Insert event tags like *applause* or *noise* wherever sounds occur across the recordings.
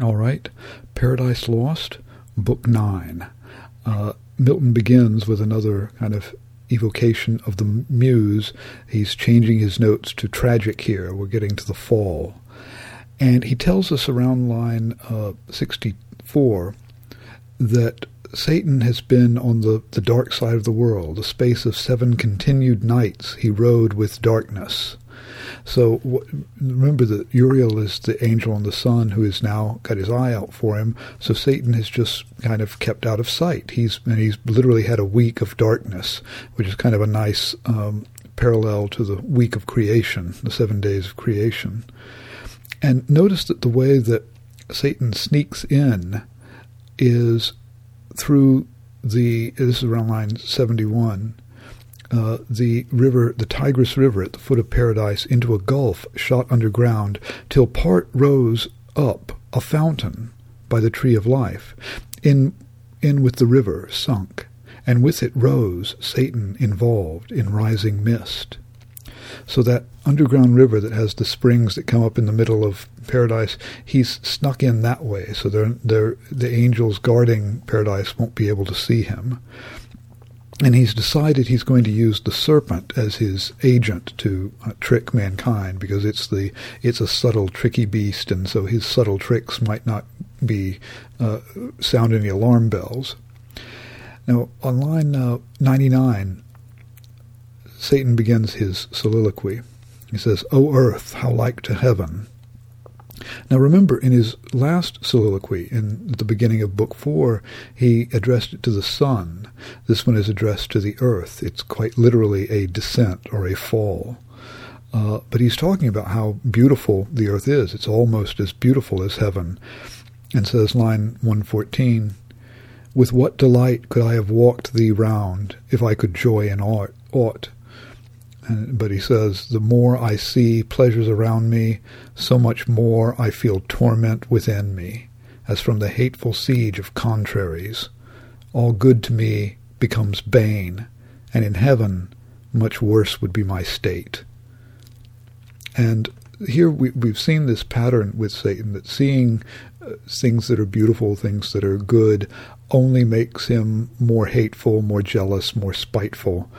All right, Paradise Lost, Book 9. Uh, Milton begins with another kind of evocation of the muse. He's changing his notes to tragic here. We're getting to the fall. And he tells us around line uh, 64 that Satan has been on the, the dark side of the world. A space of seven continued nights he rode with darkness. So remember that Uriel is the angel on the sun who has now got his eye out for him. So Satan has just kind of kept out of sight. He's and he's literally had a week of darkness, which is kind of a nice um, parallel to the week of creation, the seven days of creation. And notice that the way that Satan sneaks in is through the this is around line seventy one uh, the river, the Tigris River at the foot of Paradise, into a gulf shot underground, till part rose up a fountain by the tree of life, in in with the river sunk, and with it rose Satan involved in rising mist. So that underground river that has the springs that come up in the middle of paradise, he's snuck in that way, so they're, they're, the angels guarding paradise won't be able to see him and he's decided he's going to use the serpent as his agent to uh, trick mankind because it's the it's a subtle, tricky beast, and so his subtle tricks might not be uh, sound any alarm bells. Now, on line uh, 99, Satan begins his soliloquy. He says, "O earth, how like to heaven! Now remember, in his last soliloquy, in the beginning of Book Four, he addressed it to the sun. This one is addressed to the earth. It's quite literally a descent or a fall. Uh, but he's talking about how beautiful the earth is. It's almost as beautiful as heaven. And says, line 114, With what delight could I have walked thee round, if I could joy in aught? But he says, The more I see pleasures around me, so much more I feel torment within me, as from the hateful siege of contraries. All good to me becomes bane, and in heaven much worse would be my state. And here we, have seen this pattern with Satan that seeing uh, things that are beautiful, things that are good, only makes him more hateful, more jealous, more spiteful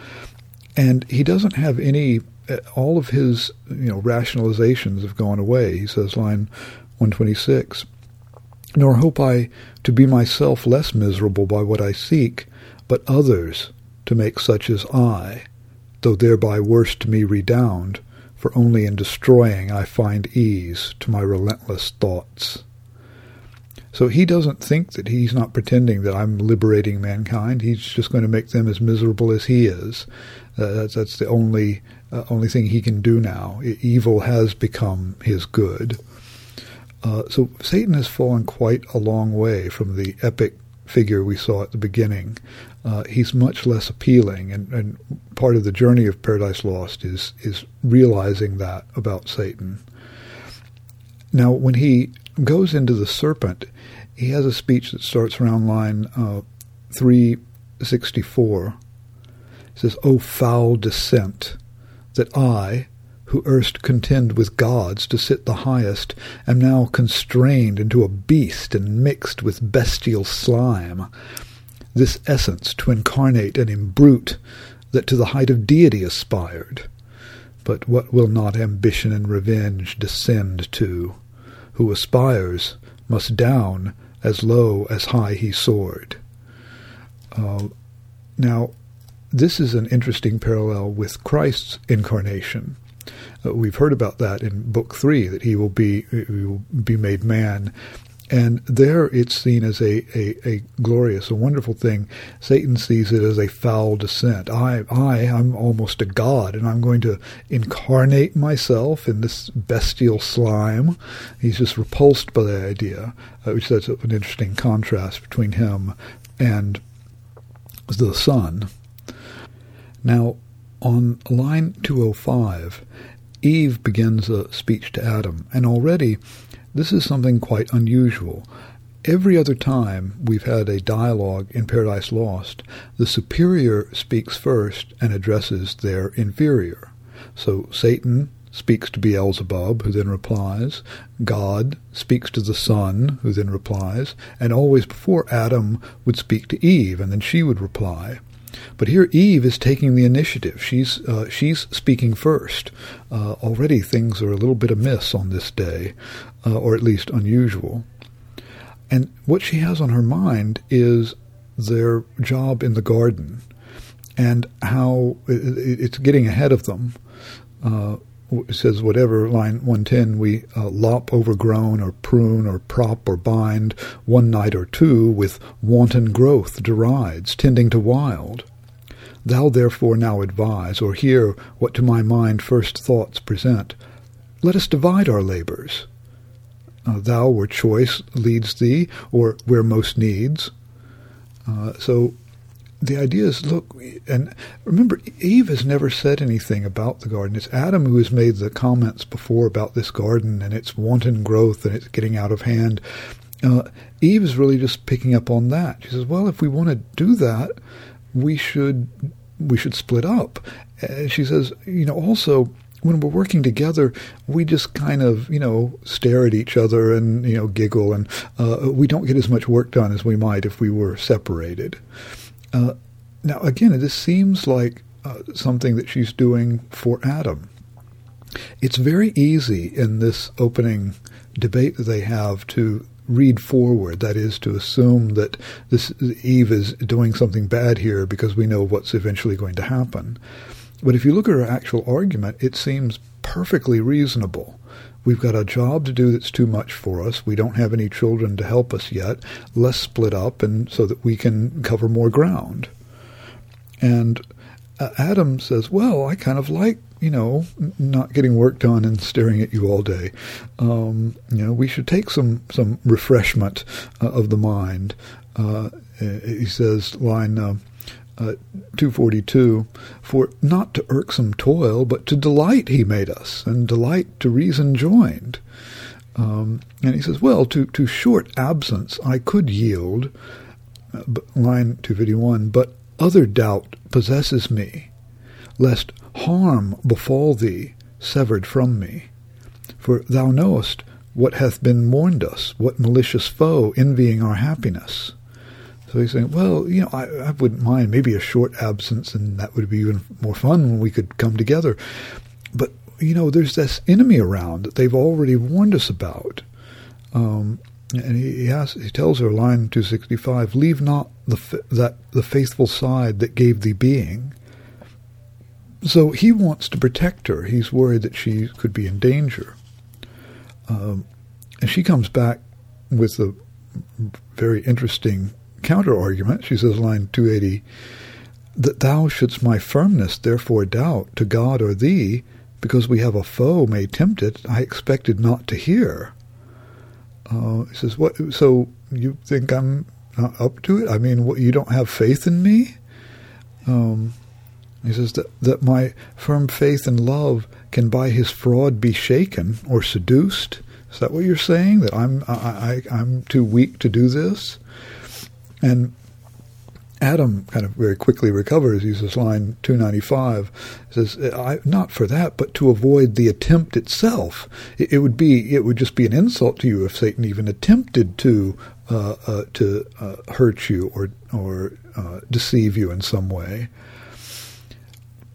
and he doesn't have any. Uh, all of his you know rationalizations have gone away. He says, line 126. Nor hope I to be myself less miserable by what I seek, but others to make such as I, though thereby worse to me redound, for only in destroying I find ease to my relentless thoughts. So he doesn't think that he's not pretending that I'm liberating mankind. He's just going to make them as miserable as he is. Uh, that's, that's the only uh, only thing he can do now. Evil has become his good. Uh, so Satan has fallen quite a long way from the epic figure we saw at the beginning. Uh, he's much less appealing, and, and, part of the journey of Paradise Lost is is realizing that about Satan. Now, when he goes into the serpent, he has a speech that starts around line uh, 364 says, O foul descent, that I, who erst contend with gods to sit the highest, am now constrained into a beast and mixed with bestial slime. This essence to incarnate and imbrute, that to the height of deity aspired. But what will not ambition and revenge descend to? Who aspires must down as low as high he soared. Uh, now, this is an interesting parallel with Christ's incarnation. Uh, we've heard about that in Book Three that he will be he will be made man, and there it's seen as a, a, a, glorious, a wonderful thing. Satan sees it as a foul descent. I, I, I'm almost a god, and I'm going to incarnate myself in this bestial slime. He's just repulsed by the idea, uh, which sets up an interesting contrast between him and the Son. Now, on line 205, Eve begins a speech to Adam, and already this is something quite unusual. Every other time we've had a dialogue in Paradise Lost, the superior speaks first and addresses their inferior. So Satan speaks to Beelzebub, who then replies. God speaks to the Son, who then replies. And always before Adam would speak to Eve, and then she would reply. But here Eve is taking the initiative. She's uh, she's speaking first. Uh, already things are a little bit amiss on this day, uh, or at least unusual. And what she has on her mind is their job in the garden and how it's getting ahead of them. Says whatever line 110 we uh, lop overgrown or prune or prop or bind one night or two with wanton growth derides tending to wild. Thou therefore now advise or hear what to my mind first thoughts present. Let us divide our labors. Uh, thou where choice leads thee or where most needs. Uh, so the idea is look, and remember, Eve has never said anything about the garden. It's Adam who has made the comments before about this garden and its wanton growth and it's getting out of hand. Uh, Eve is really just picking up on that. She says, "Well, if we want to do that, we should we should split up." Uh, she says, "You know, also." When we're working together, we just kind of, you know, stare at each other and, you know, giggle, and uh, we don't get as much work done as we might if we were separated. Uh, now, again, this seems like uh, something that she's doing for Adam. It's very easy in this opening debate that they have to read forward, that is, to assume that this Eve is doing something bad here because we know what's eventually going to happen. But if you look at her actual argument, it seems perfectly reasonable. We've got a job to do that's too much for us. We don't have any children to help us yet. Let's split up and so that we can cover more ground. And uh, Adam says, "Well, I kind of like you know not getting work done and staring at you all day. Um, you know, we should take some some refreshment uh, of the mind." Uh, he says, line uh, uh, 242, for not to irksome toil, but to delight he made us, and delight to reason joined. Um, and he says, well, to, to short absence I could yield, uh, line 251, but other doubt possesses me, lest harm befall thee, severed from me. For thou knowest what hath been mourned us, what malicious foe envying our happiness. So he's saying, well, you know, I, I wouldn't mind maybe a short absence, and that would be even more fun when we could come together. But you know, there's this enemy around that they've already warned us about. Um, and he, he, has, he tells her, line 265, leave not the that the faithful side that gave thee being. So he wants to protect her. He's worried that she could be in danger. Um, and she comes back with a very interesting counter argument. She says, line 280, that thou shouldst my firmness therefore doubt to God or thee, because we have a foe may tempt it, I expected not to hear. Uh, he says, what? So you think I'm not up to it? I mean, what, you don't have faith in me? Um, he says that, that my firm faith and love can by his fraud be shaken or seduced. Is that what you're saying? That I'm I, I, I'm too weak to do this? And Adam kind of very quickly recovers. He says, line 295, says, not for that, but to avoid the attempt itself. It, it, would be, it would just be an insult to you if Satan even attempted to, uh, uh, to uh, hurt you or, or uh, deceive you in some way.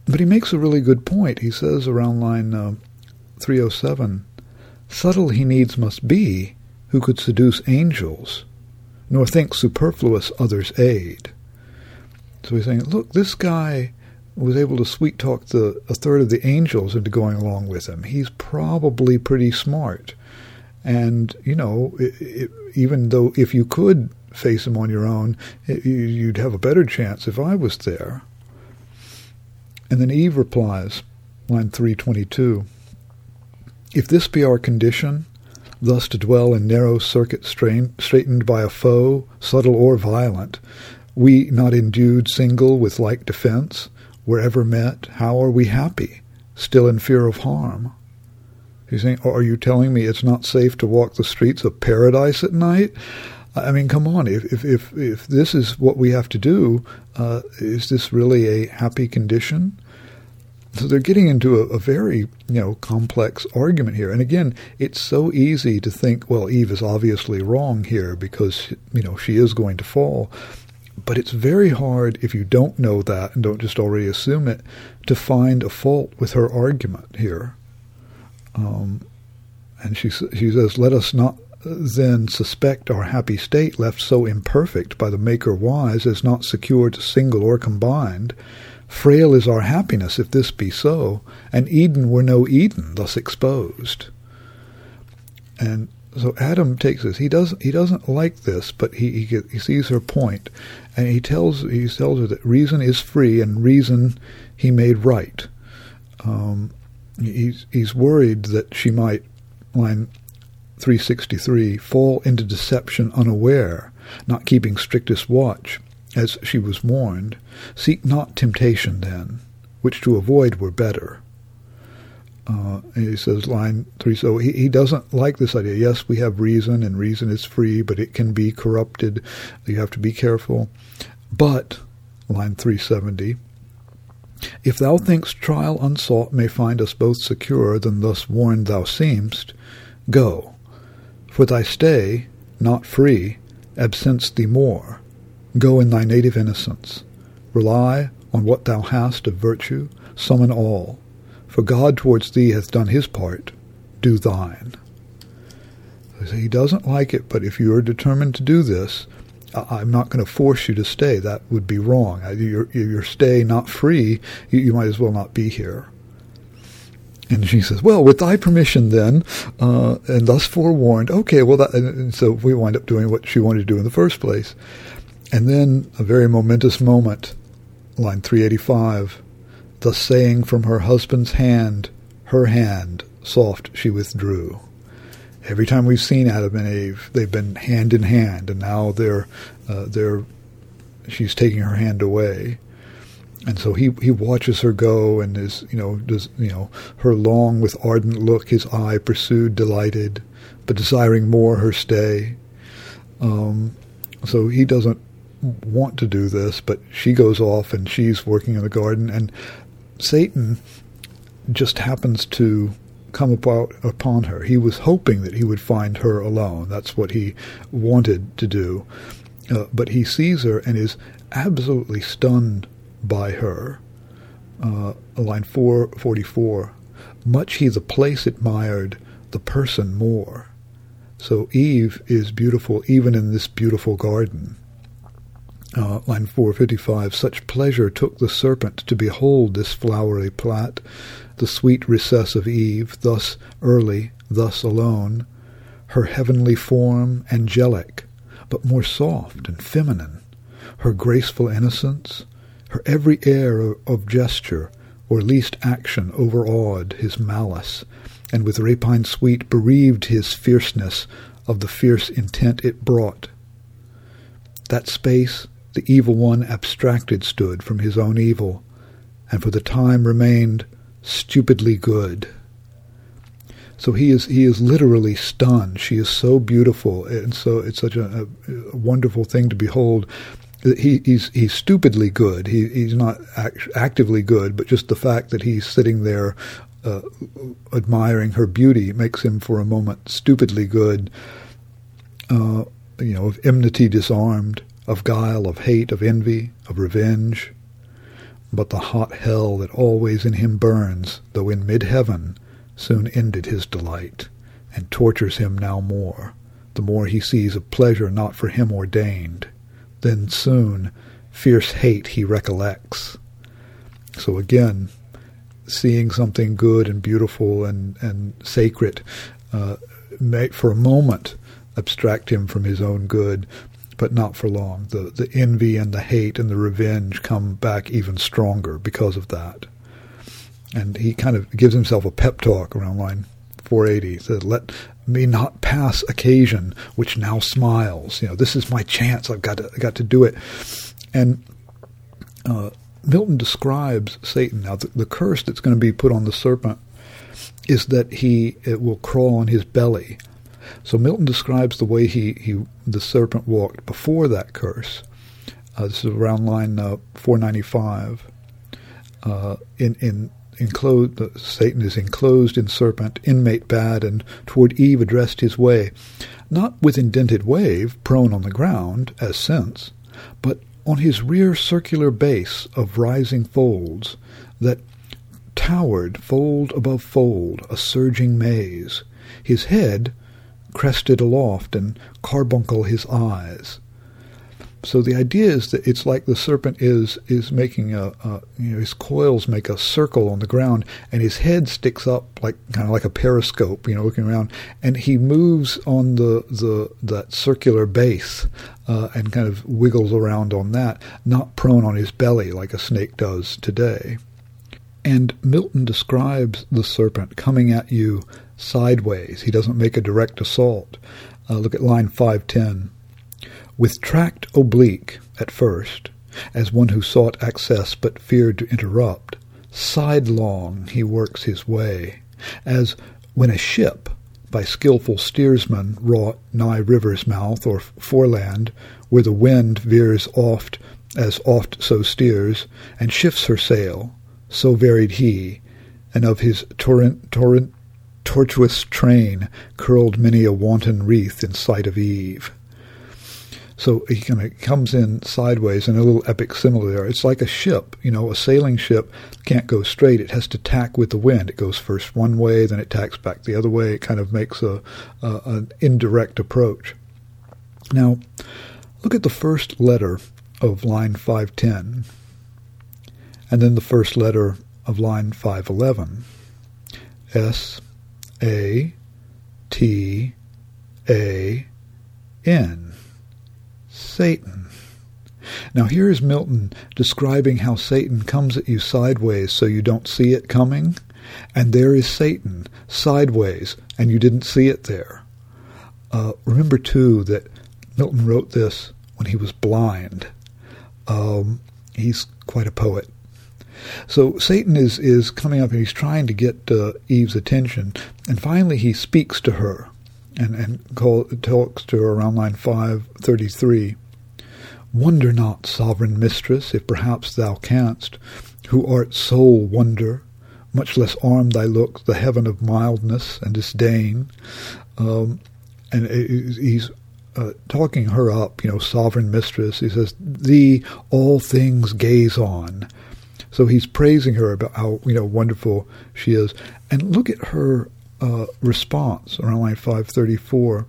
But he makes a really good point. He says around line uh, 307, subtle he needs must be who could seduce angels nor think superfluous others' aid. So he's saying, look, this guy was able to sweet talk the a third of the angels into going along with him. He's probably pretty smart, and you know, it, it, even though if you could face him on your own, it, you'd have a better chance if I was there. And then Eve replies, line three twenty two. If this be our condition, thus to dwell in narrow circuit strain, straitened by a foe, subtle or violent, we not endued single with like defence, wherever met, how are we happy, still in fear of harm? He's saying, are you telling me it's not safe to walk the streets of paradise at night? I mean, come on, if, if, if, if this is what we have to do, uh, is this really a happy condition? So they're getting into a, a, very you know complex argument here. And again, it's so easy to think, well, Eve is obviously wrong here because you know she is going to fall. But it's very hard if you don't know that and don't just already assume it to find a fault with her argument here. Um, and she she says, "Let us not then suspect our happy state left so imperfect by the Maker wise as not secured single or combined." Frail is our happiness if this be so, and Eden were no Eden thus exposed. And so Adam takes this. He doesn't. He doesn't like this, but he, he he, sees her point, and he tells he tells her that reason is free, and reason he made right. Um, he's he's worried that she might, line three sixty three, fall into deception unaware, not keeping strictest watch, as she was warned, Seek not temptation then, which to avoid were better. Uh, he says, line three. So he, he doesn't like this idea. Yes, we have reason, and reason is free, but it can be corrupted. You have to be careful. But, line 370, if thou thinkst trial unsought may find us both secure, then thus warned thou seemst, go. For thy stay, not free, absents thee more. Go in thy native innocence. Rely on what thou hast of virtue. Summon all. For God towards thee hath done his part. Do thine. He doesn't like it, but if you are determined to do this, I'm not going to force you to stay. That would be wrong. Your, your stay not free, you, you might as well not be here. And she says, "Well, with thy permission, then, uh, and thus forewarned, okay. Well, that, and so we wind up doing what she wanted to do in the first place. And then a very momentous moment, line 385, thus saying from her husband's hand, her hand, soft she withdrew. Every time we've seen Adam and Eve, they've been hand in hand, and now they're, uh, they're, she's taking her hand away. And so he, he watches her go and is, you know, does, you know, her long with ardent look, his eye pursued, delighted, but desiring more her stay. Um, so he doesn't want to do this, but she goes off and she's working in the garden, and Satan just happens to come about upon her. He was hoping that he would find her alone. That's what he wanted to do. Uh, but he sees her and is absolutely stunned by her. Uh, line 444 Much he the place admired, the person more. So Eve is beautiful even in this beautiful garden. Uh, line 455, such pleasure took the serpent to behold this flowery plat, the sweet recess of Eve, thus early, thus alone, her heavenly form angelic, but more soft and feminine, her graceful innocence, her every air of gesture, or least action overawed his malice, and with rapine sweet bereaved his fierceness of the fierce intent it brought. That space the evil one abstracted stood from his own evil, and for the time remained stupidly good. So he is he is literally stunned. She is so beautiful, and so it's such a, a wonderful thing to behold. He, he's he's stupidly good. He, he's not act, actively good, but just the fact that he's sitting there uh, admiring her beauty makes him for a moment stupidly good. Uh, you know, of enmity disarmed, of guile, of hate, of envy, of revenge. But the hot hell that always in him burns, though in mid-heaven, soon ended his delight, and tortures him now more, the more he sees of pleasure not for him ordained. Then soon fierce hate he recollects. So again, seeing something good and beautiful and, and sacred uh, may for a moment abstract him from his own good, but not for long. The the envy and the hate and the revenge come back even stronger because of that. And he kind of gives himself a pep talk around line 480. He says, "Let me not pass occasion which now smiles. You know, this is my chance. I've got to I got to do it." And uh, Milton describes Satan. Now, the, the curse that's going to be put on the serpent is that he it will crawl on his belly so Milton describes the way he, he the serpent walked before that curse. Uh, this is around line uh, 495. Uh, in in enclosed, Satan is enclosed in serpent, inmate bad, and toward Eve addressed his way, not with indented wave, prone on the ground, as since, but on his rear circular base of rising folds, that towered fold above fold, a surging maze, his head crested aloft and carbuncle his eyes, so the idea is that it's like the serpent is is making a, a, you know his coils make a circle on the ground and his head sticks up like kind of like a periscope you know looking around. And he moves on the the that circular base uh, and kind of wiggles around on that not prone on his belly like a snake does today. And Milton describes the serpent coming at you sideways. He doesn't make a direct assault. Uh, look at line 510 with tract oblique at first, as one who sought access but feared to interrupt, sidelong he works his way, as when a ship, by skilful steersman wrought nigh river's mouth or foreland, where the wind veers oft as oft so steers, and shifts her sail, so varied he, and of his torrent, torrent, tortuous train curled many a wanton wreath in sight of Eve. So he kind of comes in sideways and a little epic simile there. It's like a ship, you know, a sailing ship can't go straight. It has to tack with the wind. It goes first one way, then it tacks back the other way. It kind of makes a, a an indirect approach. Now, look at the first letter of line 510 and then the first letter of line 511. S A T A N. Satan. Now, here is Milton describing how Satan comes at you sideways so you don't see it coming, and there is Satan sideways, and you didn't see it there. Uh, remember, too, that Milton wrote this when he was blind. Um, he's quite a poet. So Satan is, is coming up and he's trying to get uh, Eve's attention, and finally he speaks to her and, and call, talks to her around line 533. Wonder not, sovereign mistress, if perhaps thou canst, who art sole wonder, much less arm thy look, the heaven of mildness and disdain. Um, and he's uh, talking her up, you know, sovereign mistress. He says, "Thee all things gaze on." So he's praising her about how you know wonderful she is, and look at her uh, response around line 534.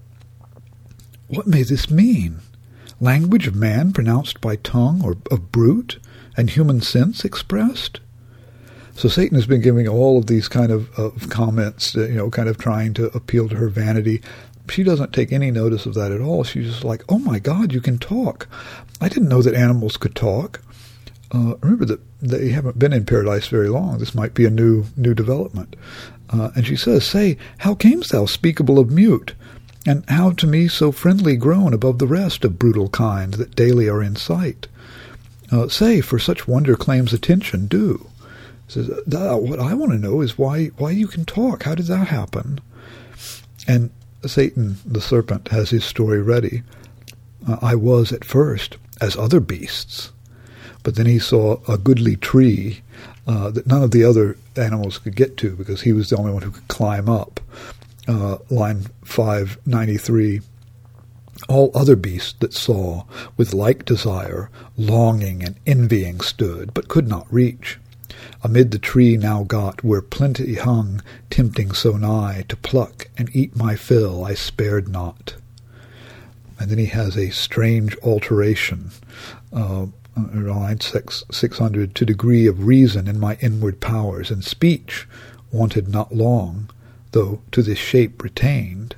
What may this mean? Language of man pronounced by tongue or of brute, and human sense expressed? So Satan has been giving all of these kind of, of comments, uh, you know, kind of trying to appeal to her vanity. She doesn't take any notice of that at all. She's just like, "Oh my God, you can talk! I didn't know that animals could talk." Uh, remember that they haven't been in paradise very long. This might be a new new development. Uh, and she says, Say, how camest thou speakable of mute? And how to me so friendly grown above the rest of brutal kind that daily are in sight? Uh, say, for such wonder claims attention, do. Says, what I want to know is why why you can talk. How did that happen? And Satan, the serpent, has his story ready. Uh, I was at first as other beasts, but then he saw a goodly tree uh, that none of the other animals could get to because he was the only one who could climb up. Uh, line 593 all other beasts that saw, with like desire, longing and envying stood, but could not reach. Amid the tree now got, where plenty hung, tempting so nigh, to pluck and eat my fill, I spared not. And then he has a strange alteration. Uh, line six, 600, to degree of reason in my inward powers, and speech wanted not long, though to this shape retained.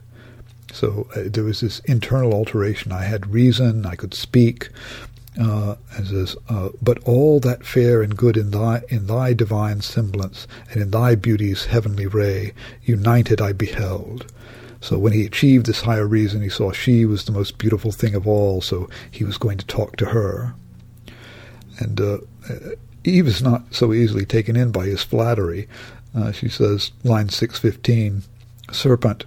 So uh, there was this internal alteration. I had reason, I could speak, uh, as is, uh, but all that fair and good in thy in thy divine semblance and in thy beauty's heavenly ray, united I beheld. So when he achieved this higher reason, he saw she was the most beautiful thing of all, so he was going to talk to her. And uh, Eve is not so easily taken in by his flattery. Uh, she says, line 615, Serpent,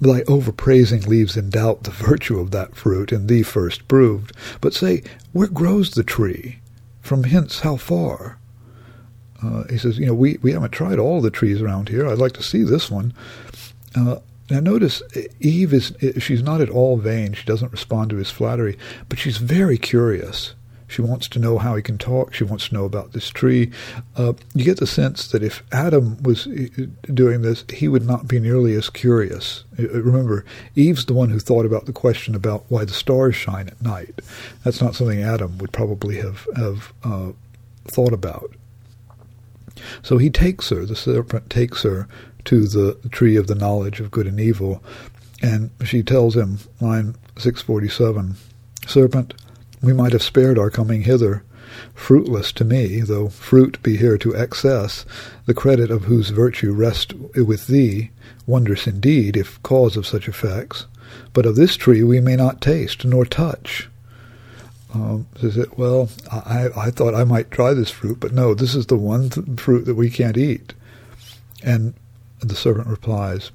thy overpraising leaves in doubt the virtue of that fruit in thee first proved. But say, where grows the tree? From hence how far? Uh, he says, you know, we, we haven't tried all the trees around here. I'd like to see this one. Uh, now notice Eve is she's not at all vain. She doesn't respond to his flattery, but she's very curious. She wants to know how he can talk. She wants to know about this tree. Uh, you get the sense that if Adam was uh, doing this, he would not be nearly as curious. Uh, uh, remember, Eve's the one who thought about the question about why the stars shine at night. That's not something Adam would probably have have uh, thought about. So he takes her. The serpent takes her to the tree of the knowledge of good and evil, and she tells him, line six forty seven, Serpent we might have spared our coming hither. Fruitless to me, though fruit be here to excess, the credit of whose virtue rest with thee, wondrous indeed, if cause of such effects. But of this tree we may not taste, nor touch. Um, says it, well, I, I thought I might try this fruit, but no, this is the one th- fruit that we can't eat. And the servant replies,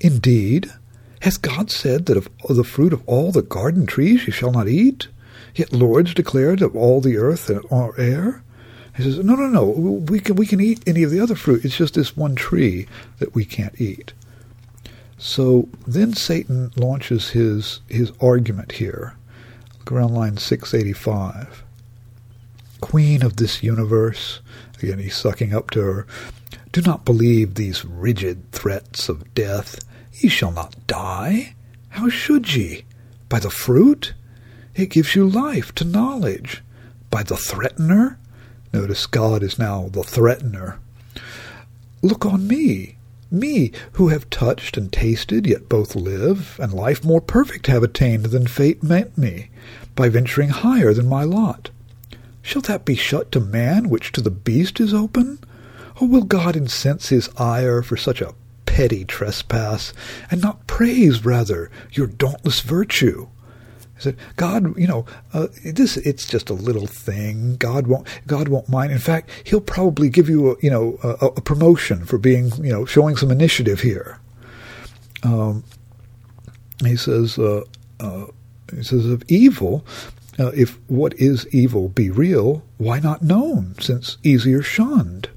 Indeed? Has God said that of the fruit of all the garden trees you shall not eat? Yet lords declared of all the earth and all air. He says, no, no, no. We can we can eat any of the other fruit. It's just this one tree that we can't eat. So then Satan launches his his argument here. Look around line six eighty five. Queen of this universe. Again, he's sucking up to her. Do not believe these rigid threats of death. Ye shall not die. How should ye? By the fruit? It gives you life to knowledge. By the threatener? Notice God is now the threatener. Look on me, me who have touched and tasted, yet both live, and life more perfect have attained than fate meant me, by venturing higher than my lot. Shall that be shut to man which to the beast is open? Or will God incense his ire for such a petty trespass, and not praise rather your dauntless virtue? Said, God, you know, uh, this it's just a little thing. God won't God won't mind. In fact, He'll probably give you a, you know a, a promotion for being you know showing some initiative here. Um, he says uh, uh, he says of evil. Uh, if what is evil be real, why not known, since easier shunned?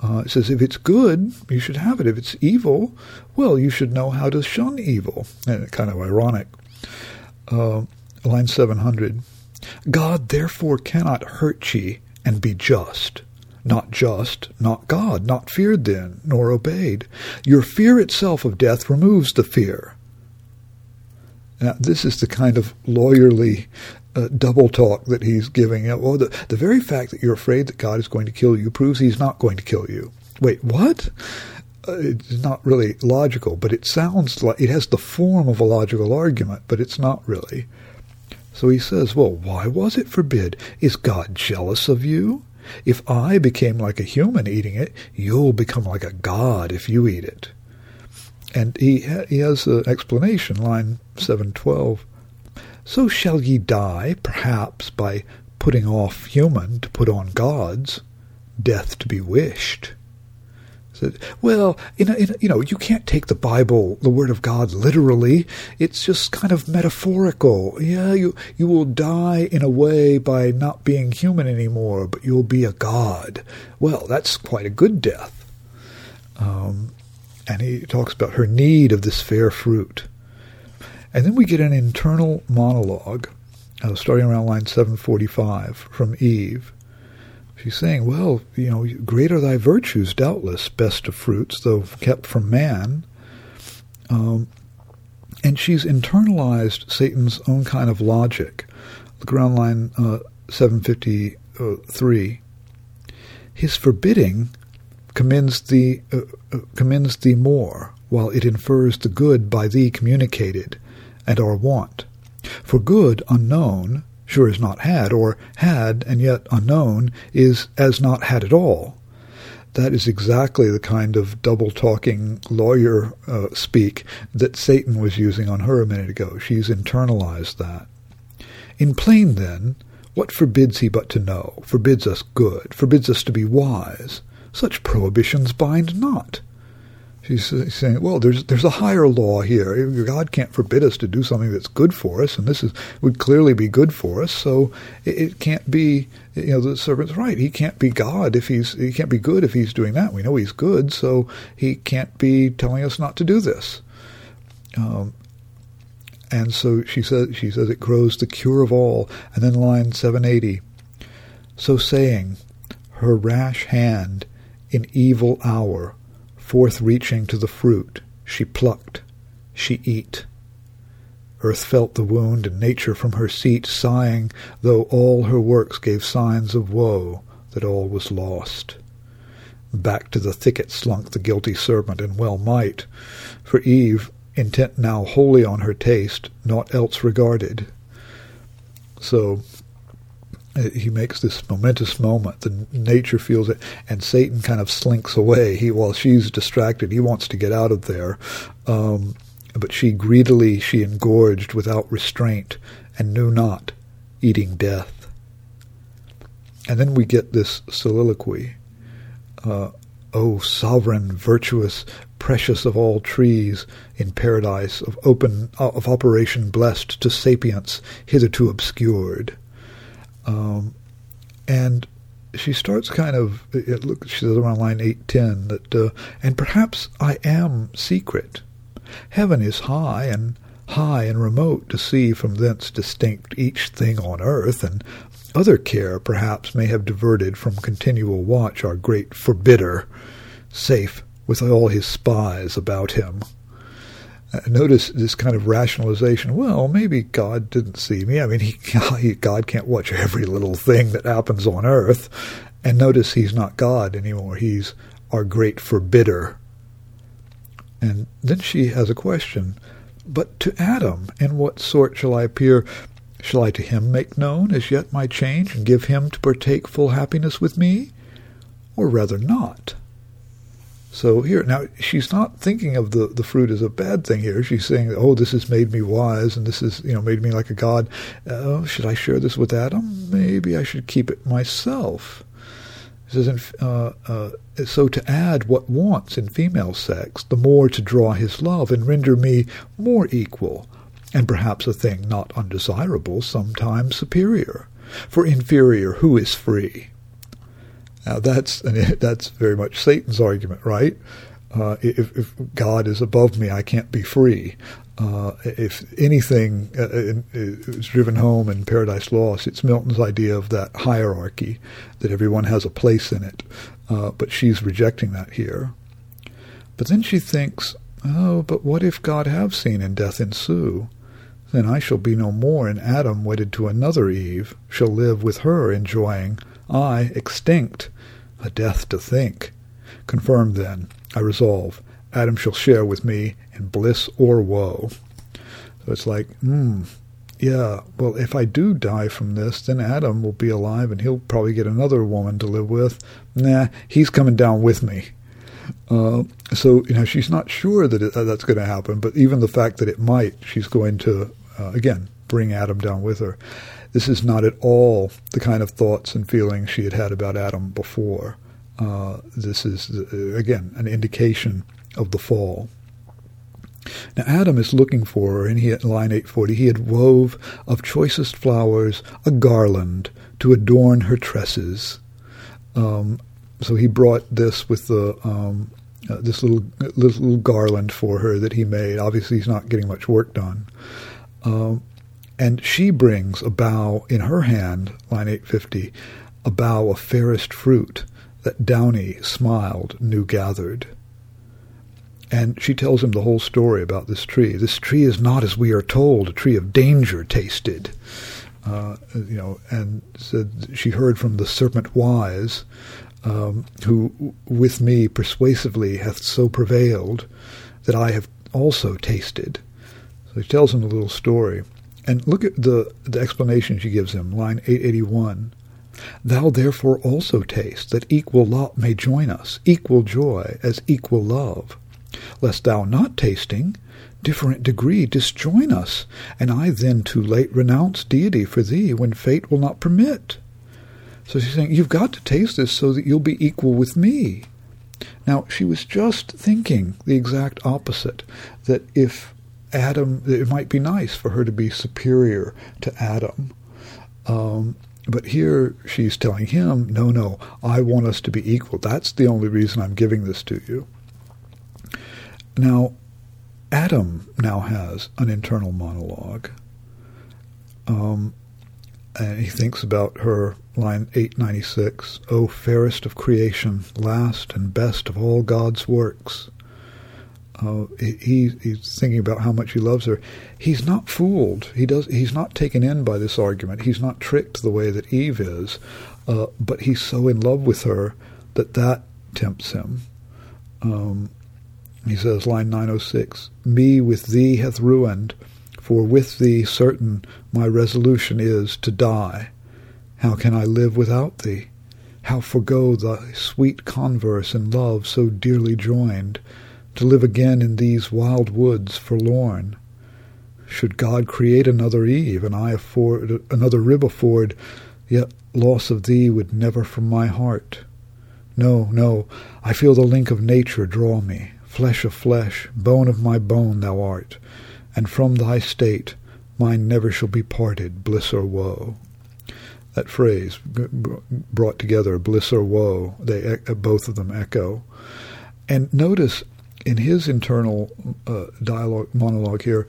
Uh, it says if it's good, you should have it. If it's evil, well, you should know how to shun evil. And kind of ironic uh, line 700. God therefore cannot hurt ye and be just. Not just, not God, not feared then, nor obeyed. Your fear itself of death removes the fear. Now, this is the kind of lawyerly uh, double talk that he's giving. Well, the, the very fact that you're afraid that God is going to kill you proves he's not going to kill you. Wait, what? It's not really logical, but it sounds like it has the form of a logical argument, but it's not really. So he says, Well, why was it forbid? Is God jealous of you? If I became like a human eating it, you'll become like a god if you eat it. And he, ha- he has an explanation, line 712. So shall ye die, perhaps, by putting off human to put on gods, death to be wished. Said, well, in a, in a, you know, you can't take the Bible, the Word of God, literally. It's just kind of metaphorical. Yeah, you you will die in a way by not being human anymore, but you'll be a god. Well, that's quite a good death. Um, and he talks about her need of this fair fruit. And then we get an internal monologue, uh, starting around line 745 from Eve. She's saying, well, you know, great are thy virtues, doubtless, best of fruits, though kept from man. Um, and she's internalized Satan's own kind of logic. Look around line uh, 753. His forbidding commends thee, uh, uh, commends thee more, while it infers the good by thee communicated, and our want. For good unknown sure is not had, or had and yet unknown is as not had at all. That is exactly the kind of double talking lawyer uh, speak that Satan was using on her a minute ago. She's internalized that. In plain, then, what forbids he but to know, forbids us good, forbids us to be wise? Such prohibitions bind not. She's saying, well, there's there's a higher law here. God can't forbid us to do something that's good for us, and this is would clearly be good for us. So it, it can't be. You know, the servant's right. He can't be God if he's he can't be good if he's doing that. We know he's good, so he can't be telling us not to do this. Um, and so she says she says it grows the cure of all. And then line seven eighty. So saying, her rash hand in evil hour Forth reaching to the fruit, she plucked, she eat. Earth felt the wound, and nature from her seat sighing, though all her works gave signs of woe, that all was lost. Back to the thicket slunk the guilty serpent, and well might, for Eve, intent now wholly on her taste, naught else regarded. So he makes this momentous moment. The nature feels it, and Satan kind of slinks away. He, while she's distracted, he wants to get out of there. Um, but she greedily she engorged without restraint, and knew not, eating death. And then we get this soliloquy. Uh, O sovereign, virtuous, precious of all trees in paradise, of open of operation blessed to sapience hitherto obscured. Um, and she starts kind of it, look she says around line 810 that uh, and perhaps I am secret. Heaven is high and high and remote to see from thence distinct each thing on earth and other care perhaps may have diverted from continual watch our great forbidder safe with all his spies about him notice this kind of rationalization. Well, maybe God didn't see me. I mean, *laughs* he, God can't watch every little thing that happens on earth. And notice he's not God anymore. He's our great forbidder. And then she has a question. But to Adam, in what sort shall I appear? Shall I to him make known as yet my change, and give him to partake full happiness with me? Or rather not? So here, now she's not thinking of the, the fruit as a bad thing here. She's saying, oh, this has made me wise and this has, you know, made me like a god. Uh, should I share this with Adam? Maybe I should keep it myself. Says, uh, uh, so to add what wants in female sex, the more to draw his love and render me more equal, and perhaps a thing not undesirable, sometimes superior. For inferior, who is free? Now that's *laughs* that's very much Satan's argument, right? Uh, if, if, God is above me, I can't be free. Uh, if anything uh, is driven home in Paradise Lost, it's Milton's idea of that hierarchy, that everyone has a place in it. Uh, but she's rejecting that here. But then she thinks, oh, but what if God have seen and death ensue? Then I shall be no more, and Adam, wedded to another Eve, shall live with her, enjoying, I, extinct, a death to think. Confirmed then, I resolve, Adam shall share with me in bliss or woe. So it's like, hmm, yeah, well, if I do die from this, then Adam will be alive and he'll probably get another woman to live with. Nah, he's coming down with me. Uh, so, you know, she's not sure that it, uh, that's going to happen, but even the fact that it might, she's going to, uh, again, bring Adam down with her. This is not at all the kind of thoughts and feelings she had had about Adam before. Uh, this is, uh, again, an indication of the fall. Now Adam is looking for her, and he at line 840, he had wove of choicest flowers a garland to adorn her tresses. Um, so he brought this with the um, uh, this little little garland for her that he made. Obviously, he's not getting much work done. Um, and she brings a bough in her hand, line 850, a bough of fairest fruit that Downy smiled new gathered. And she tells him the whole story about this tree. This tree is not, as we are told, a tree of danger tasted. Uh, you know, and said she heard from the serpent wise, um, who with me persuasively hath so prevailed that I have also tasted. So she tells him a little story. And look at the, the explanation she gives him, line 881. Thou therefore also taste, that equal lot may join us, equal joy as equal love. Lest thou not tasting, different degree disjoin us, and I then too late renounce deity for thee when fate will not permit. So she's saying, you've got to taste this so that you'll be equal with me. Now, she was just thinking the exact opposite, that if Adam, it might be nice for her to be superior to Adam. Um, but here she's telling him, no, no, I want us to be equal. That's the only reason I'm giving this to you. Now, Adam now has an internal monologue. Um, and he thinks about her line 896 O fairest of creation, last and best of all God's works. Uh, he, he's thinking about how much he loves her. He's not fooled. He does. He's not taken in by this argument. He's not tricked the way that Eve is. Uh, but he's so in love with her that that tempts him. Um, he says, line 906, Me with thee hath ruined, for with thee certain my resolution is to die. How can I live without thee? How forego thy sweet converse and love so dearly joined, to live again in these wild woods forlorn? Should God create another Eve, and I afford another rib afford, yet loss of thee would never from my heart. No, no, I feel the link of nature draw me, flesh of flesh, bone of my bone thou art, and from thy state mine never shall be parted, bliss or woe. That phrase brought together, bliss or woe, they both of them echo. And notice in his internal uh, dialogue monologue here,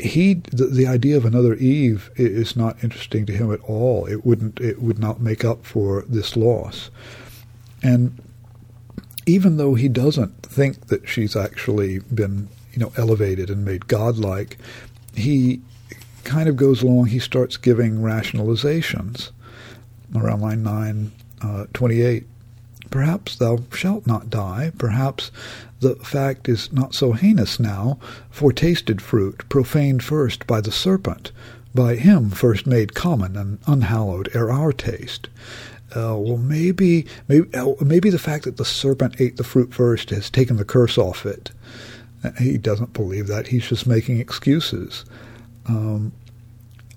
he the, the, idea of another Eve is not interesting to him at all. It wouldn't it would not make up for this loss. And even though he doesn't think that she's actually been, you know, elevated and made godlike, he kind of goes along. He starts giving rationalizations around line nine uh, twenty-eight. Perhaps thou shalt not die. Perhaps the fact is not so heinous now, for tasted fruit, profaned first by the serpent, by him first made common and unhallowed ere our taste uh, well, maybe, maybe, uh, maybe the fact that the serpent ate the fruit first has taken the curse off it. Uh, he doesn't believe that. He's just making excuses. Um,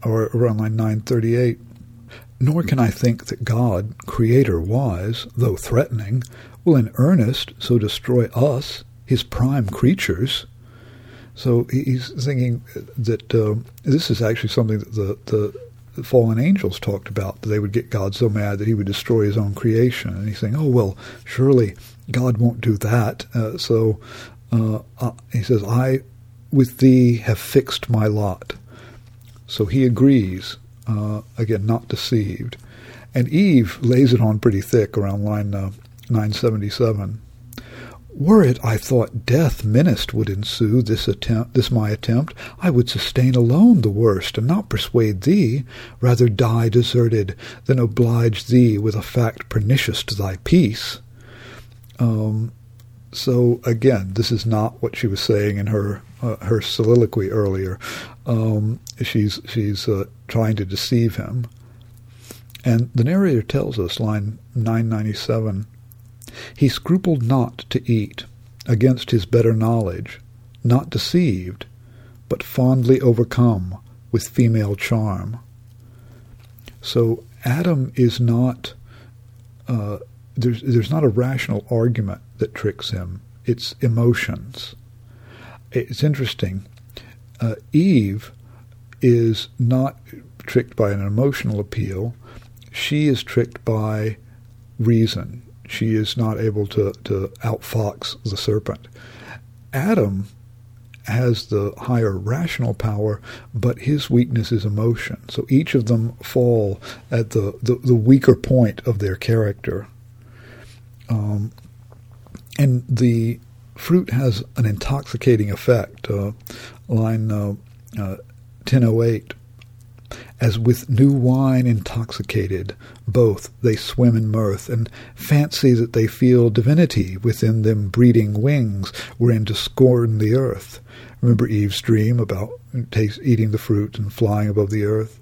or around line 938, nor can I think that God, creator wise, though threatening, will in earnest so destroy us, his prime creatures. So he's thinking that uh, this is actually something that the, the fallen angels talked about that they would get God so mad that he would destroy his own creation. And he's saying, oh, well, surely God won't do that. Uh, so uh, uh, he says, I with thee have fixed my lot. So he agrees, uh, again, not deceived. And Eve lays it on pretty thick around line uh, 977. Were it, I thought, death menaced would ensue this attempt, this my attempt, I would sustain alone the worst, and not persuade thee, rather die deserted, than oblige thee with a fact pernicious to thy peace. Um, so again, this is not what she was saying in her uh, her soliloquy earlier. Um, she's she's uh, trying to deceive him, and the narrator tells us, line nine ninety seven. He scrupled not to eat, against his better knowledge, not deceived, but fondly overcome with female charm. So Adam is not, uh, there's, there's not a rational argument that tricks him, it's emotions. It's interesting. Uh, Eve is not tricked by an emotional appeal, she is tricked by reason she is not able to, to outfox the serpent. Adam has the higher rational power, but his weakness is emotion. So each of them fall at the, the, the weaker point of their character. Um, and the fruit has an intoxicating effect. Uh, line uh, uh, 1008 as with new wine intoxicated, both they swim in mirth, and fancy that they feel divinity within them breeding wings wherein to scorn the earth. Remember Eve's dream about eating the fruit and flying above the earth?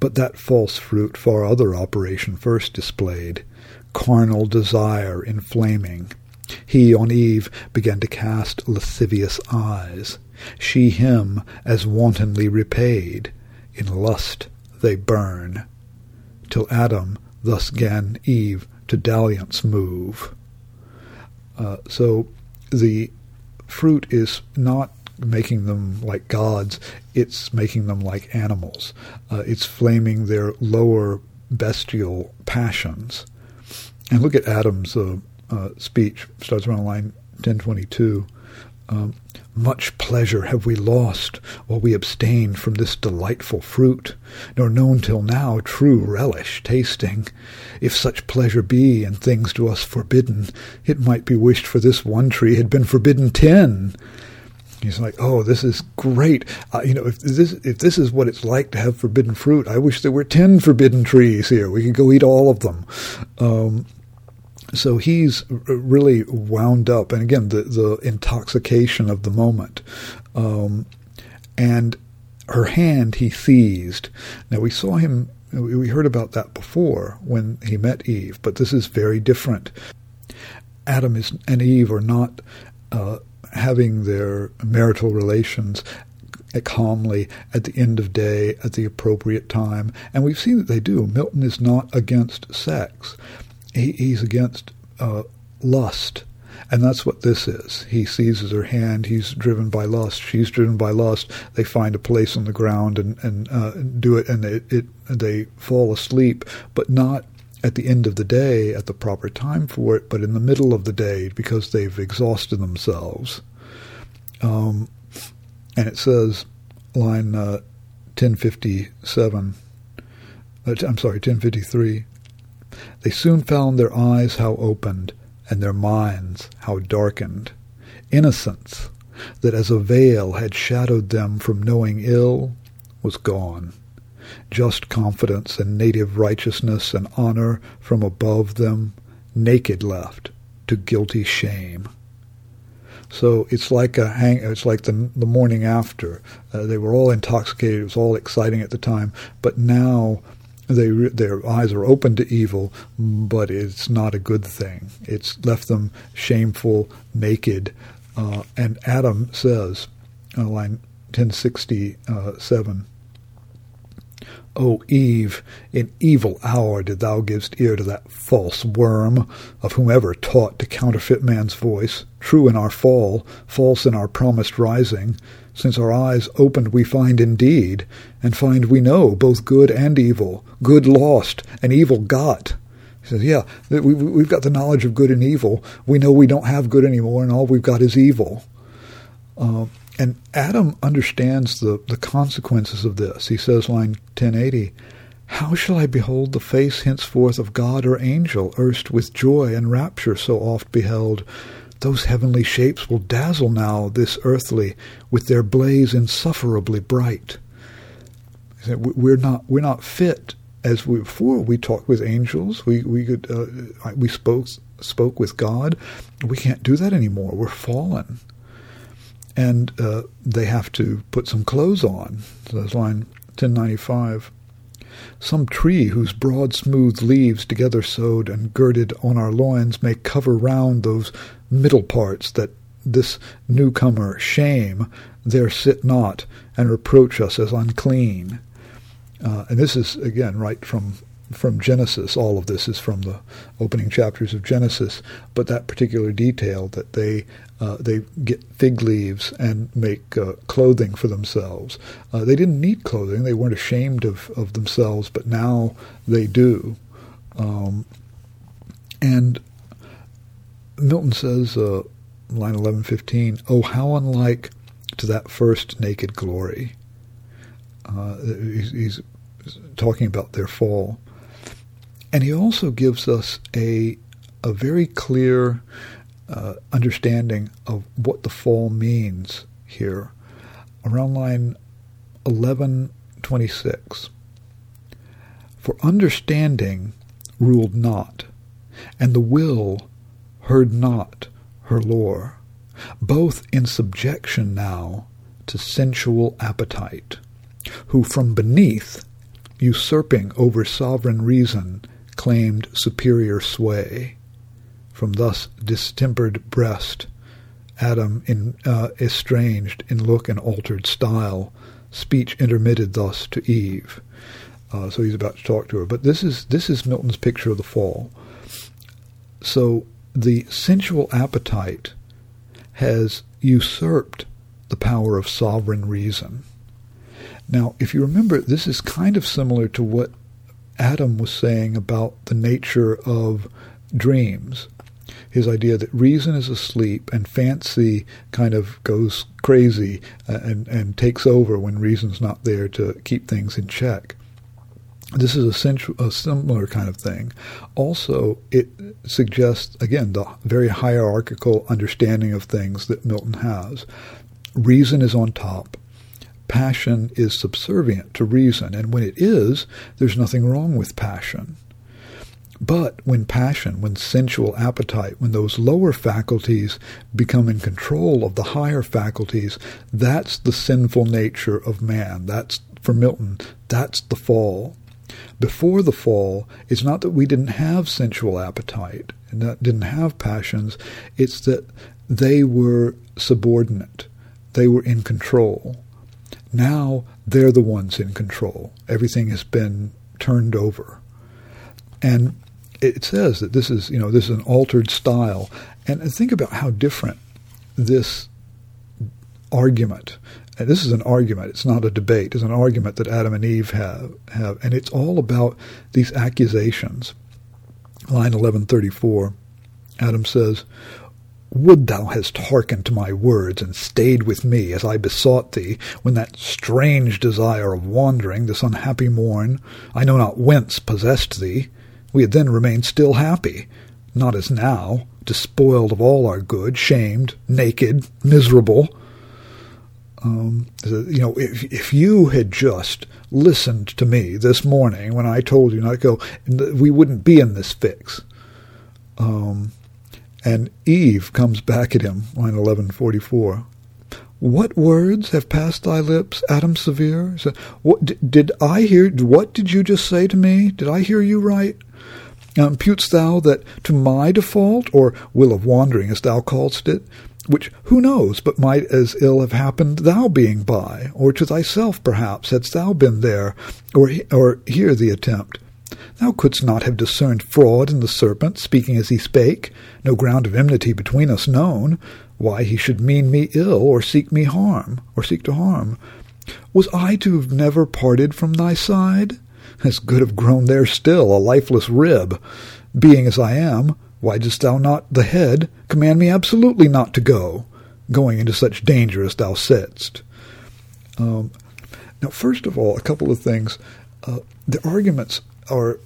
But that false fruit far other operation first displayed, carnal desire inflaming. He on Eve began to cast lascivious eyes. She him as wantonly repaid in lust they burn, till Adam thus gan Eve to dalliance move. Uh, so the fruit is not making them like gods, it's making them like animals. Uh, it's flaming their lower bestial passions. And look at Adam's uh, uh, speech, starts around line 1022. Um, much pleasure have we lost while we abstained from this delightful fruit, nor known till now true relish tasting. If such pleasure be in things to us forbidden, it might be wished for this one tree had been forbidden ten. He's like, oh, this is great. Uh, you know, if this if this is what it's like to have forbidden fruit, I wish there were ten forbidden trees here. We could go eat all of them. Um, so he's really wound up, and again, the the intoxication of the moment, um, and her hand he seized. Now we saw him. We heard about that before when he met Eve, but this is very different. Adam is, and Eve are not uh, having their marital relations calmly at the end of day at the appropriate time, and we've seen that they do. Milton is not against sex he, he's against uh, lust. And that's what this is. He seizes her hand. He's driven by lust. She's driven by lust. They find a place on the ground and, and uh, do it, and it, it, they fall asleep, but not at the end of the day at the proper time for it, but in the middle of the day because they've exhausted themselves. Um, and it says, line uh, 1057, uh, I'm sorry, 1053. They soon found their eyes how opened, and their minds how darkened. Innocence, that as a veil had shadowed them from knowing ill, was gone. Just confidence and native righteousness and honor from above them, naked left to guilty shame. So it's like a hang. It's like the the morning after. Uh, they were all intoxicated. It was all exciting at the time, but now they their eyes are open to evil, but it's not a good thing. It's left them shameful, naked. Uh, and Adam says, uh, line 1067, O Eve, in evil hour did thou givest ear to that false worm, of whomever taught to counterfeit man's voice, true in our fall, false in our promised rising. Since our eyes opened we find indeed, and find we know both good and evil, good lost and evil got. He says, yeah, we, have got the knowledge of good and evil. We know we don't have good anymore, and all we've got is evil. Uh, and Adam understands the, the consequences of this. He says, line 1080, How shall I behold the face henceforth of God or angel, erst with joy and rapture so oft beheld? Those heavenly shapes will dazzle now this earthly with their blaze insufferably bright. We're not we're not fit as we, before we talked with angels. We we could uh, we spoke spoke with God. We can't do that anymore. We're fallen, and uh, they have to put some clothes on. So that's line ten ninety five. Some tree whose broad smooth leaves together sewed and girded on our loins may cover round those middle parts that this newcomer shame there sit not and reproach us as unclean. Uh, and this is again right from from Genesis. All of this is from the opening chapters of Genesis. But that particular detail that they uh, they get fig leaves and make uh, clothing for themselves. Uh, they didn't need clothing. They weren't ashamed of, of themselves, but now they do. Um, and Milton says, uh, line 1115, Oh, how unlike to that first naked glory. Uh, he's, he's, talking about their fall. And he also gives us a, a very clear uh, understanding of what the fall means here. Around line 1126. For understanding ruled not, and the will heard not her lore, both in subjection now to sensual appetite, who from beneath, usurping over sovereign reason, claimed superior sway. From thus distempered breast, Adam in, uh, estranged in look and altered style, speech intermitted thus to Eve. Uh, so he's about to talk to her. But this is this is Milton's picture of the fall. So the sensual appetite has usurped the power of sovereign reason. Now, if you remember, this is kind of similar to what Adam was saying about the nature of dreams. His idea that reason is asleep and fancy kind of goes crazy uh, and, and takes over when reason's not there to keep things in check. This is a, a similar kind of thing. Also, it suggests, again, the very hierarchical understanding of things that Milton has. Reason is on top, passion is subservient to reason, and when it is, there's nothing wrong with passion. But when passion, when sensual appetite, when those lower faculties become in control of the higher faculties, that's the sinful nature of man. That's, for Milton, that's the fall. Before the fall, it's not that we didn't have sensual appetite and didn't have passions, it's that they were subordinate. They were in control. Now they're the ones in control. Everything has been turned over. And it says that this is, you know, this is an altered style. And think about how different this argument, and this is an argument, it's not a debate, it's an argument that Adam and Eve have, have and it's all about these accusations. Line 1134, Adam says, would thou hadst hearkened to my words and stayed with me as I besought thee, when that strange desire of wandering, this unhappy morn, I know not whence possessed thee, we had then remained still happy, not as now, despoiled of all our good, shamed, naked, miserable. Um, you know, if if you had just listened to me this morning when I told you not to go, we wouldn't be in this fix. Um, and Eve comes back at him, line 1144. What words have passed thy lips, Adam Severe? So, what did I hear? What did you just say to me? Did I hear you right? Imputest thou that to my default, or will of wandering, as thou callest it, which who knows but might as ill have happened thou being by, or to thyself perhaps hadst thou been there, or or hear the attempt. Thou couldst not have discerned fraud in the serpent, speaking as he spake, no ground of enmity between us known, why he should mean me ill, or seek me harm, or seek to harm. Was I to have never parted from thy side? As good have grown there still, a lifeless rib. Being as I am, why didst thou not, the head, command me absolutely not to go, going into such danger as thou saidst? Um, now, first of all, a couple of things. Uh, the arguments are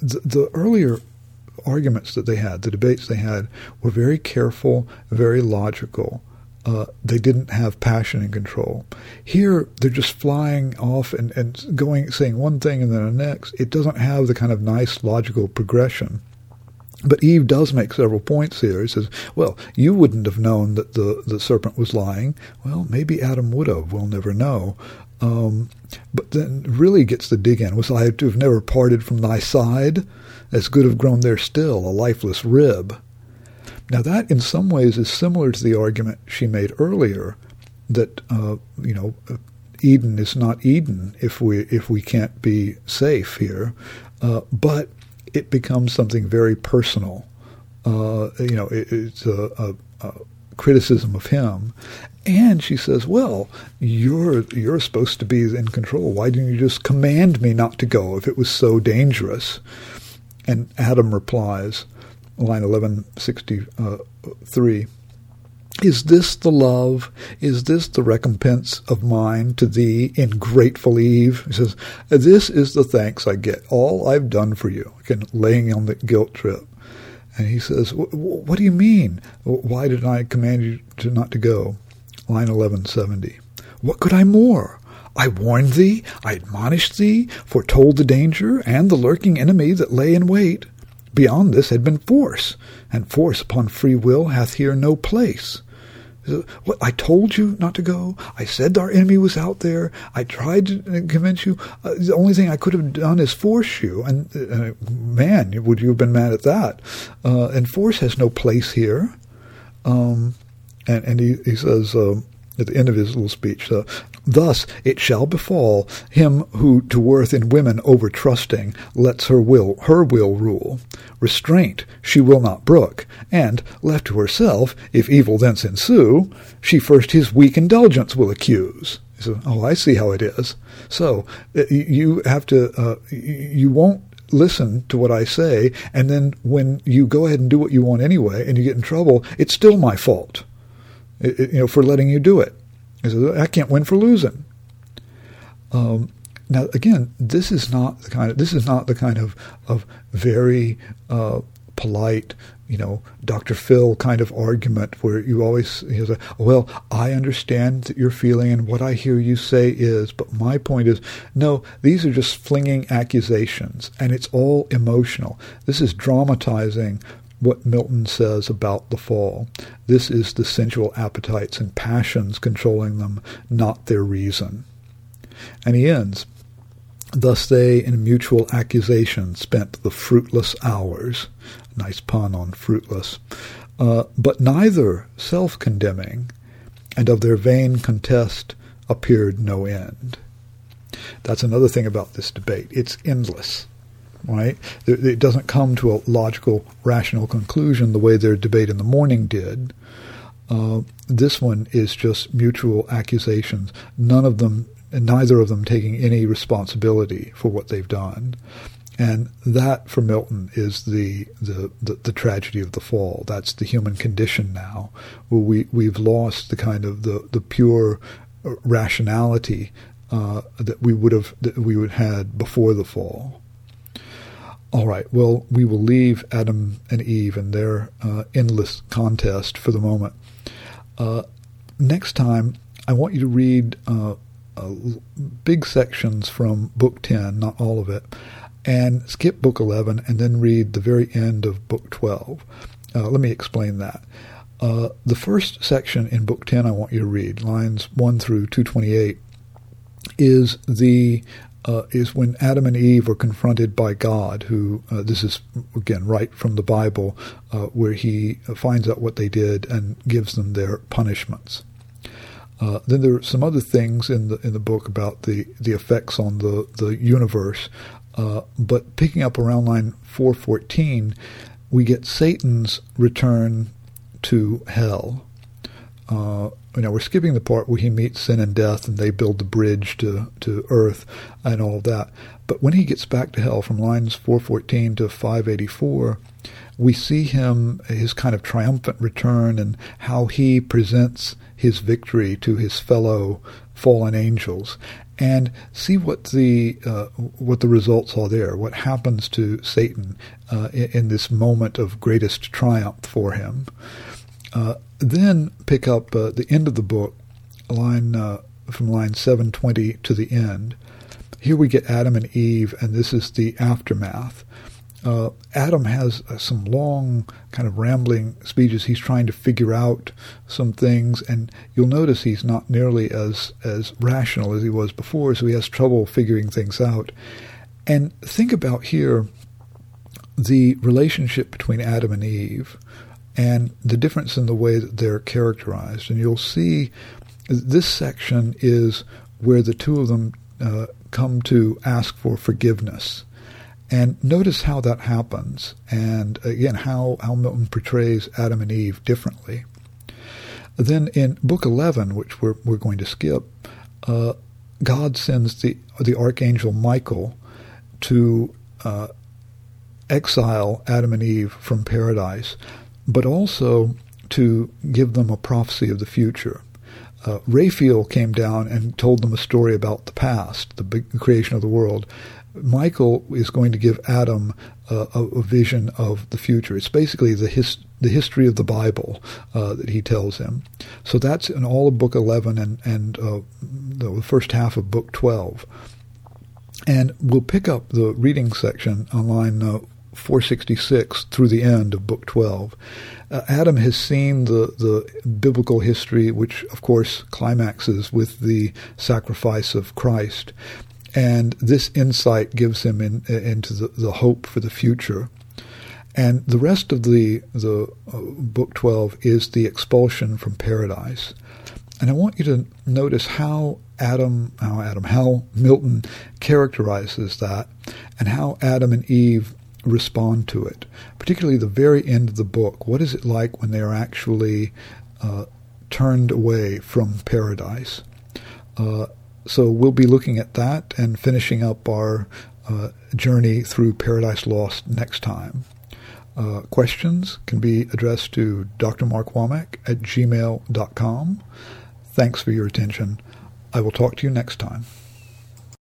the, the earlier arguments that they had, the debates they had, were very careful, very logical. Uh, they didn't have passion and control. Here, they're just flying off and, and going, saying one thing and then the next. It doesn't have the kind of nice logical progression. But Eve does make several points here. He says, well, you wouldn't have known that the, the serpent was lying. Well, maybe Adam would have. We'll never know. Um, but then really gets the dig in. Was I to have never parted from thy side? As good have grown there still, a lifeless rib. Now that in some ways is similar to the argument she made earlier that, uh, you know, Eden is not Eden if we, if we can't be safe here. Uh, but it becomes something very personal. Uh, you know, it, it's a, a, a criticism of him. And she says, "Well, you're you're supposed to be in control. Why didn't you just command me not to go if it was so dangerous?" And Adam replies, line eleven sixty three. Is this the love? Is this the recompense of mine to thee, ingrateful Eve? He says, This is the thanks I get, all I've done for you. Again, laying on the guilt trip. And he says, What do you mean? Why did I command you to not to go? Line 1170. What could I more? I warned thee, I admonished thee, foretold the danger and the lurking enemy that lay in wait. Beyond this had been force, and force upon free will hath here no place. What, I told you not to go. I said our enemy was out there. I tried to convince you. Uh, the only thing I could have done is force you. And uh, man, would you have been mad at that? Uh, and force has no place here. Um, and, and he, he says uh, at the end of his little speech, uh, Thus it shall befall him who to worth in women over trusting lets her will her will rule. Restraint she will not brook, and, left to herself, if evil thence ensue, she first his weak indulgence will accuse. So, oh, I see how it is. So uh, you have to, uh, you won't listen to what I say, and then when you go ahead and do what you want anyway, and you get in trouble, it's still my fault, you know, for letting you do it. I can't win for losing. Um, now, again, this is not the kind of this is not the kind of of very uh, polite, you know, Dr. Phil kind of argument where you always you know, well, I understand that you're feeling, and what I hear you say is, but my point is, no, these are just flinging accusations, and it's all emotional. This is dramatizing what Milton says about the fall. This is the sensual appetites and passions controlling them, not their reason. And he ends, Thus they in mutual accusation spent the fruitless hours. Nice pun on fruitless. Uh, but neither self-condemning, and of their vain contest appeared no end. That's another thing about this debate. It's endless right? It doesn't come to a logical, rational conclusion the way their debate in the morning did. Uh, this one is just mutual accusations. None of them, neither of them taking any responsibility for what they've done. And that, for Milton, is the, the, the, the, tragedy of the fall. That's the human condition now, where we, we've lost the kind of the, the pure rationality uh, that we would have that we would had before the fall. All right. Well, we will leave Adam and Eve and their uh, endless contest for the moment. Uh, next time, I want you to read uh, big sections from Book 10, not all of it, and skip Book 11 and then read the very end of Book 12. Uh, let me explain that. Uh, the first section in Book 10 I want you to read, lines 1 through 228, is the uh, is when Adam and Eve are confronted by God, who, uh, this is again right from the Bible, uh, where he finds out what they did and gives them their punishments. Uh, then there are some other things in the in the book about the, the effects on the the universe, uh, but picking up around line four fourteen, we get Satan's return to hell. You know, we're skipping the part where he meets sin and death and they build the bridge to, to earth and all of that. But when he gets back to hell from lines 414 to 584, we see him, his kind of triumphant return and how he presents his victory to his fellow fallen angels and see what the uh, what the results are there. What happens to Satan uh, in, in, this moment of greatest triumph for him? Uh, then pick up uh, the end of the book, line uh, from line 720 to the end. Here we get Adam and Eve, and this is the aftermath. Uh, Adam has uh, some long, kind of rambling speeches. He's trying to figure out some things, and you'll notice he's not nearly as as rational as he was before, so he has trouble figuring things out. And think about here the relationship between Adam and Eve and the difference in the way that they're characterized. And you'll see this section is where the two of them uh, come to ask for forgiveness. And notice how that happens, and again, how, how Milton portrays Adam and Eve differently. Then in Book 11, which we're, we're going to skip, uh, God sends the, the archangel Michael to uh, exile Adam and Eve from paradise but also to give them a prophecy of the future. Uh, Raphael came down and told them a story about the past, the creation of the world. Michael is going to give Adam uh, a, a, vision of the future. It's basically the his, the history of the Bible uh, that he tells him. So that's in all of Book 11 and and uh, the first half of Book 12. And we'll pick up the reading section on line uh, 466 through the end of Book 12. Uh, Adam has seen the, the biblical history, which of course climaxes with the sacrifice of Christ. And this insight gives him in, into the, the hope for the future. And the rest of the, the uh, Book 12 is the expulsion from paradise. And I want you to notice how Adam, how Adam, how Milton characterizes that, and how Adam and Eve respond to it. Particularly the very end of the book. What is it like when they are actually uh, turned away from paradise? Uh, so we'll be looking at that and finishing up our uh, journey through Paradise Lost next time. Uh, questions can be addressed to Dr. Mark Womack at gmail.com. Thanks for your attention. I will talk to you next time.